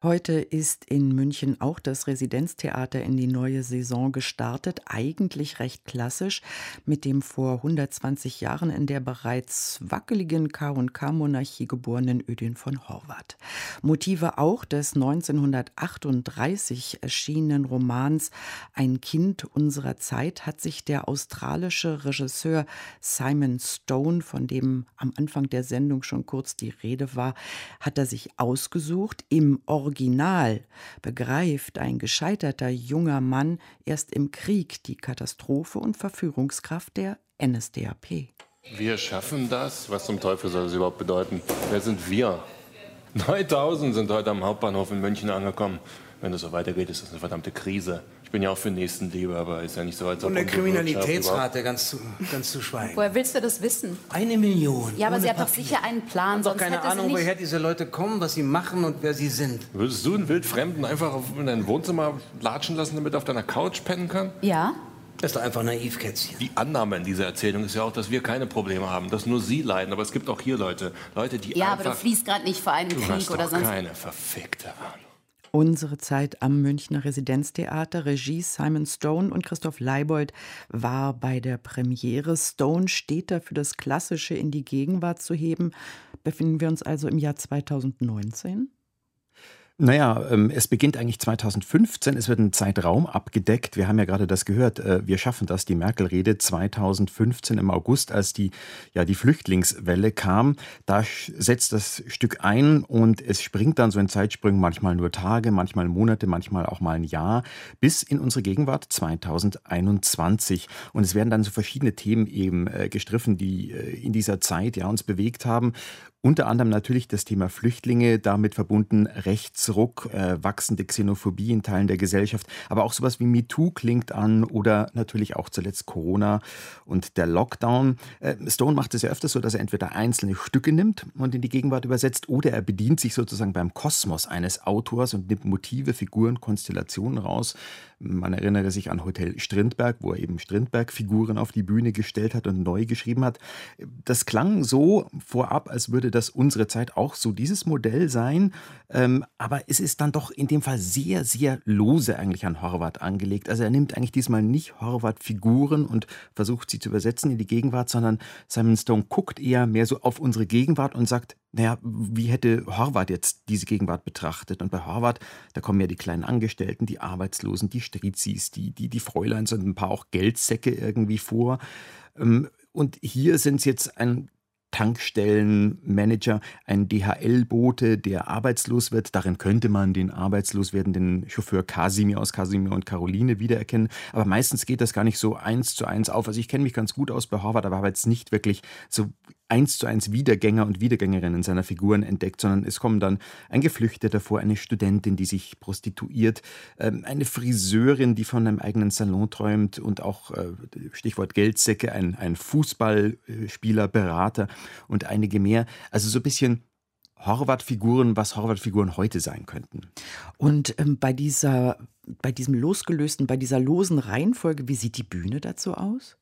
Heute ist in München auch das Residenztheater in die neue Saison gestartet. Eigentlich recht klassisch mit dem vor 120 Jahren in der bereits wackeligen K&K-Monarchie geborenen Ödin von Horvath. Motive auch des 1938 erschienenen Romans Ein Kind unserer Zeit hat sich der australische Regisseur Simon Stone, von dem am Anfang der Sendung schon kurz die Rede war, hat er sich ausgesucht im Original Original begreift ein gescheiterter junger Mann erst im Krieg die Katastrophe und Verführungskraft der NSDAP. Wir schaffen das? Was zum Teufel soll das überhaupt bedeuten? Wer sind wir? 9000 sind heute am Hauptbahnhof in München angekommen. Wenn das so weitergeht, ist das eine verdammte Krise. Ich bin ja auch für Nächstenliebe, aber ist ja nicht so, als ob... Und der Kriminalitätsrate ganz zu, ganz zu schweigen. Woher willst du das wissen? Eine Million. Ja, aber sie hat doch sicher einen Plan. Ich habe keine Ahnung, woher diese Leute kommen, was sie machen und wer sie sind. Würdest du einen Wildfremden einfach in dein Wohnzimmer latschen lassen, damit er auf deiner Couch pennen kann? Ja. Das ist doch einfach naiv, Kätzchen. Die Annahme in dieser Erzählung ist ja auch, dass wir keine Probleme haben, dass nur Sie leiden. Aber es gibt auch hier Leute, Leute, die Ja, einfach... aber du fließt gerade nicht vor einem du Krieg hast oder doch sonst... keine verfickte Ahnung. Unsere Zeit am Münchner Residenztheater, Regie Simon Stone und Christoph Leibold war bei der Premiere. Stone steht dafür, das Klassische in die Gegenwart zu heben. Befinden wir uns also im Jahr 2019? Naja, ähm, es beginnt eigentlich 2015, es wird ein Zeitraum abgedeckt. Wir haben ja gerade das gehört, äh, wir schaffen das, die Merkel-Rede 2015 im August, als die, ja, die Flüchtlingswelle kam. Da setzt das Stück ein und es springt dann so in Zeitsprüngen, manchmal nur Tage, manchmal Monate, manchmal auch mal ein Jahr, bis in unsere Gegenwart 2021. Und es werden dann so verschiedene Themen eben äh, gestriffen, die äh, in dieser Zeit ja uns bewegt haben. Unter anderem natürlich das Thema Flüchtlinge, damit verbunden Rechtsruck, äh, wachsende Xenophobie in Teilen der Gesellschaft, aber auch sowas wie MeToo klingt an oder natürlich auch zuletzt Corona und der Lockdown. Äh, Stone macht es ja öfters so, dass er entweder einzelne Stücke nimmt und in die Gegenwart übersetzt oder er bedient sich sozusagen beim Kosmos eines Autors und nimmt Motive, Figuren, Konstellationen raus. Man erinnere sich an Hotel Strindberg, wo er eben Strindberg-Figuren auf die Bühne gestellt hat und neu geschrieben hat. Das klang so vorab, als würde das unsere Zeit auch so dieses Modell sein. Ähm, aber es ist dann doch in dem Fall sehr, sehr lose eigentlich an Horvath angelegt. Also er nimmt eigentlich diesmal nicht Horvath-Figuren und versucht sie zu übersetzen in die Gegenwart, sondern Simon Stone guckt eher mehr so auf unsere Gegenwart und sagt, naja, wie hätte Horvath jetzt diese Gegenwart betrachtet? Und bei Horvath, da kommen ja die kleinen Angestellten, die Arbeitslosen, die Strizis, die, die, die Fräuleins und ein paar auch Geldsäcke irgendwie vor. Ähm, und hier sind es jetzt ein Tankstellenmanager, ein DHL-Bote, der arbeitslos wird. Darin könnte man den arbeitslos werdenden Chauffeur Kasimir aus Kasimir und Caroline wiedererkennen. Aber meistens geht das gar nicht so eins zu eins auf. Also ich kenne mich ganz gut aus bei Horvath, aber habe jetzt nicht wirklich so eins zu eins Wiedergänger und Wiedergängerinnen seiner Figuren entdeckt, sondern es kommen dann ein Geflüchteter vor, eine Studentin, die sich prostituiert, ähm, eine Friseurin, die von einem eigenen Salon träumt und auch äh, Stichwort Geldsäcke, ein, ein Fußballspieler, Berater und einige mehr. Also so ein bisschen Horvath-Figuren, was Horvath-Figuren heute sein könnten. Und ähm, bei dieser, bei diesem losgelösten, bei dieser losen Reihenfolge, wie sieht die Bühne dazu aus?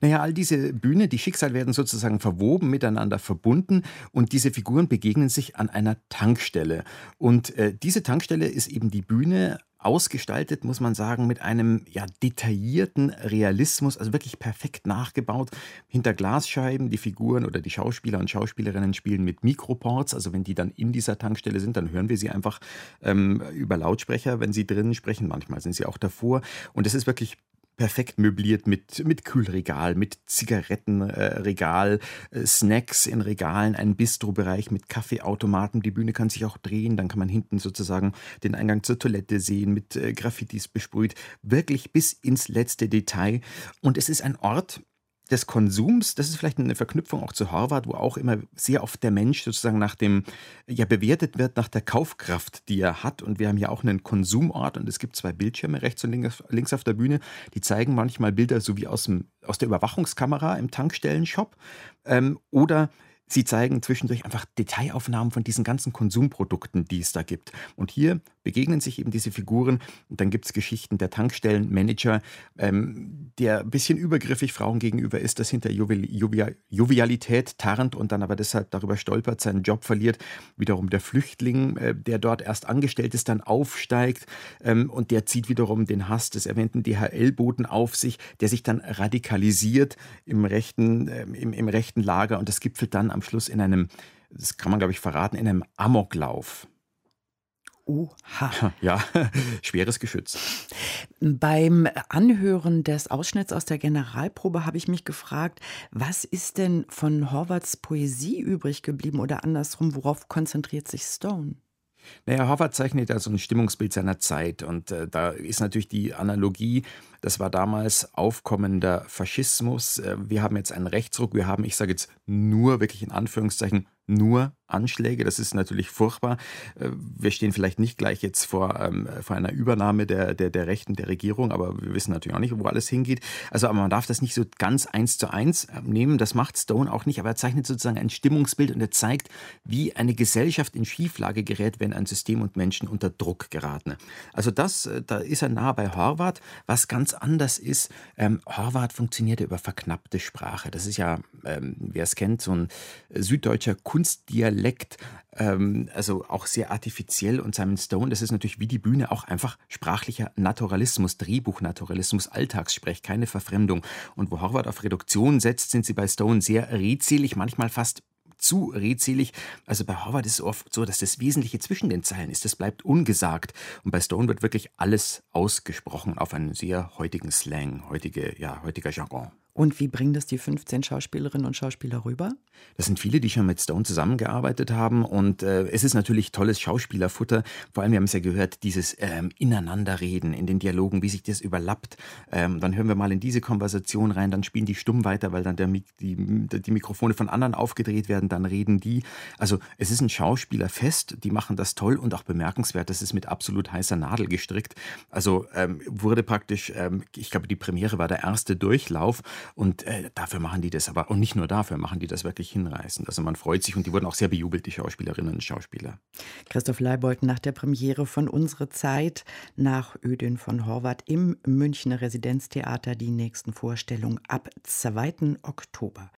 Naja, all diese Bühne, die Schicksal werden sozusagen verwoben, miteinander verbunden und diese Figuren begegnen sich an einer Tankstelle. Und äh, diese Tankstelle ist eben die Bühne ausgestaltet, muss man sagen, mit einem ja, detaillierten Realismus, also wirklich perfekt nachgebaut. Hinter Glasscheiben, die Figuren oder die Schauspieler und Schauspielerinnen spielen mit Mikroports, also wenn die dann in dieser Tankstelle sind, dann hören wir sie einfach ähm, über Lautsprecher, wenn sie drinnen sprechen. Manchmal sind sie auch davor. Und es ist wirklich perfekt möbliert mit, mit Kühlregal, mit Zigarettenregal, äh, Snacks in Regalen, ein Bistrobereich mit Kaffeeautomaten. Die Bühne kann sich auch drehen, dann kann man hinten sozusagen den Eingang zur Toilette sehen, mit äh, Graffitis besprüht. Wirklich bis ins letzte Detail. Und es ist ein Ort, des Konsums, das ist vielleicht eine Verknüpfung auch zu Harvard, wo auch immer sehr oft der Mensch sozusagen nach dem, ja, bewertet wird nach der Kaufkraft, die er hat. Und wir haben ja auch einen Konsumort und es gibt zwei Bildschirme rechts und links auf der Bühne, die zeigen manchmal Bilder so wie aus, dem, aus der Überwachungskamera im Tankstellenshop ähm, oder Sie zeigen zwischendurch einfach Detailaufnahmen von diesen ganzen Konsumprodukten, die es da gibt. Und hier begegnen sich eben diese Figuren und dann gibt es Geschichten der Tankstellenmanager, ähm, der ein bisschen übergriffig Frauen gegenüber ist, das hinter Jovial Jovialität tarnt und dann aber deshalb darüber stolpert, seinen Job verliert. Wiederum der Flüchtling, äh, der dort erst angestellt ist, dann aufsteigt ähm, und der zieht wiederum den Hass des erwähnten DHL-Boten auf sich, der sich dann radikalisiert im rechten, äh, im, im rechten Lager und das gipfelt dann am Schluss in einem, das kann man glaube ich verraten, in einem Amoklauf. Oha. Ja, schweres Geschütz. Beim Anhören des Ausschnitts aus der Generalprobe habe ich mich gefragt, was ist denn von Horvaths Poesie übrig geblieben oder andersrum, worauf konzentriert sich Stone? Naja, Horvath zeichnet ja so ein Stimmungsbild seiner Zeit und äh, da ist natürlich die Analogie, das war damals aufkommender Faschismus. Äh, wir haben jetzt einen Rechtsruck, wir haben, ich sage jetzt nur wirklich in Anführungszeichen, nur Anschläge. Das ist natürlich furchtbar. Äh, wir stehen vielleicht nicht gleich jetzt vor, ähm, vor einer Übernahme der, der, der Rechten der Regierung, aber wir wissen natürlich auch nicht, wo alles hingeht. Also, aber man darf das nicht so ganz eins zu eins äh, nehmen. Das macht Stone auch nicht, aber er zeichnet sozusagen ein Stimmungsbild und er zeigt, wie eine Gesellschaft in Schieflage gerät, wenn ein System und Menschen unter Druck geraten. Also, das, äh, da ist er nah bei Horvath. Was ganz anders ist, ähm, Horvath funktionierte über verknappte Sprache. Das ist ja, ähm, wer es kennt, so ein süddeutscher Kunstdialekt, ähm, also auch sehr artifiziell. Und Simon Stone, das ist natürlich wie die Bühne auch einfach sprachlicher Naturalismus, Drehbuchnaturalismus, Alltagssprech, keine Verfremdung. Und wo Horvath auf Reduktion setzt, sind sie bei Stone sehr redselig, manchmal fast zu redselig. Also bei Horvath ist es oft so, dass das Wesentliche zwischen den Zeilen ist. Das bleibt ungesagt. Und bei Stone wird wirklich alles ausgesprochen auf einen sehr heutigen Slang, heutige, ja, heutiger Jargon. Und wie bringen das die 15 Schauspielerinnen und Schauspieler rüber? Das sind viele, die schon mit Stone zusammengearbeitet haben. Und äh, es ist natürlich tolles Schauspielerfutter. Vor allem, wir haben es ja gehört, dieses ähm, Ineinanderreden in den Dialogen, wie sich das überlappt. Ähm, dann hören wir mal in diese Konversation rein, dann spielen die stumm weiter, weil dann der, die, die Mikrofone von anderen aufgedreht werden, dann reden die. Also es ist ein Schauspielerfest, die machen das toll und auch bemerkenswert. Das ist mit absolut heißer Nadel gestrickt. Also ähm, wurde praktisch, ähm, ich glaube, die Premiere war der erste Durchlauf. Und äh, dafür machen die das aber, und nicht nur dafür, machen die das wirklich hinreißend. Also man freut sich und die wurden auch sehr bejubelt, die Schauspielerinnen und Schauspieler. Christoph Leibold nach der Premiere von Unsere Zeit nach Ödön von Horvath im Münchner Residenztheater die nächsten Vorstellungen ab 2. Oktober.